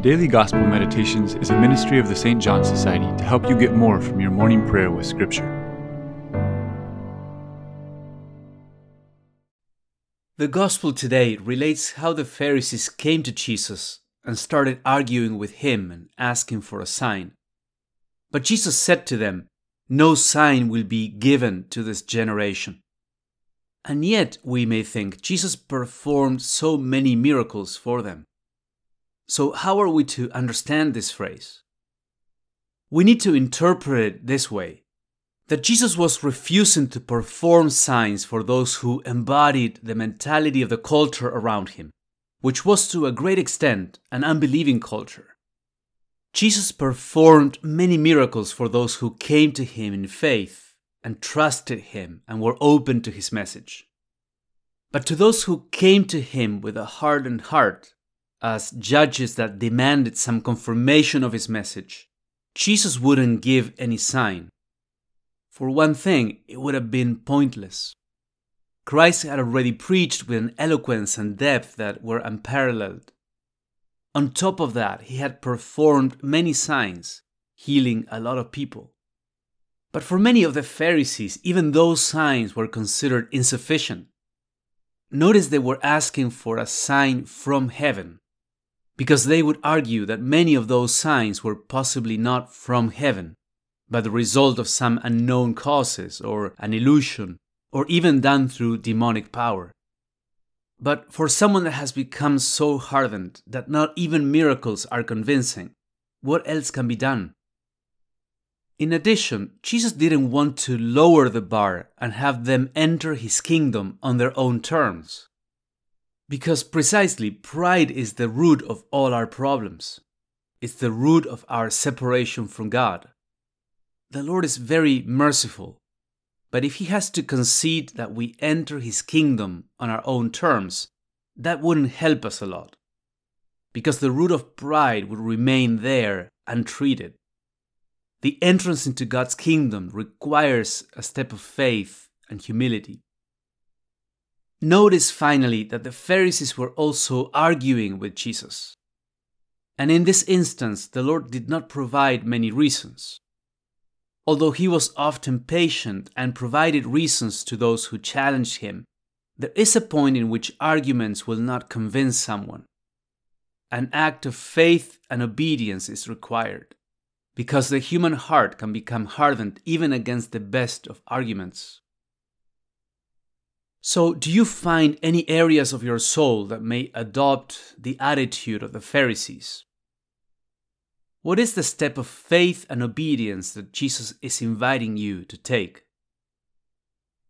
Daily Gospel Meditations is a ministry of the St. John Society to help you get more from your morning prayer with Scripture. The Gospel today relates how the Pharisees came to Jesus and started arguing with him and asking for a sign. But Jesus said to them, No sign will be given to this generation. And yet, we may think Jesus performed so many miracles for them. So, how are we to understand this phrase? We need to interpret it this way that Jesus was refusing to perform signs for those who embodied the mentality of the culture around him, which was to a great extent an unbelieving culture. Jesus performed many miracles for those who came to him in faith and trusted him and were open to his message. But to those who came to him with a hardened heart, as judges that demanded some confirmation of his message, Jesus wouldn't give any sign. For one thing, it would have been pointless. Christ had already preached with an eloquence and depth that were unparalleled. On top of that, he had performed many signs, healing a lot of people. But for many of the Pharisees, even those signs were considered insufficient. Notice they were asking for a sign from heaven, because they would argue that many of those signs were possibly not from heaven, but the result of some unknown causes or an illusion, or even done through demonic power. But for someone that has become so hardened that not even miracles are convincing, what else can be done? In addition, Jesus didn't want to lower the bar and have them enter his kingdom on their own terms. Because precisely pride is the root of all our problems. It's the root of our separation from God. The Lord is very merciful, but if He has to concede that we enter His kingdom on our own terms, that wouldn't help us a lot. Because the root of pride would remain there untreated. The entrance into God's kingdom requires a step of faith and humility. Notice finally that the Pharisees were also arguing with Jesus. And in this instance, the Lord did not provide many reasons. Although he was often patient and provided reasons to those who challenged him, there is a point in which arguments will not convince someone. An act of faith and obedience is required, because the human heart can become hardened even against the best of arguments. So, do you find any areas of your soul that may adopt the attitude of the Pharisees? What is the step of faith and obedience that Jesus is inviting you to take?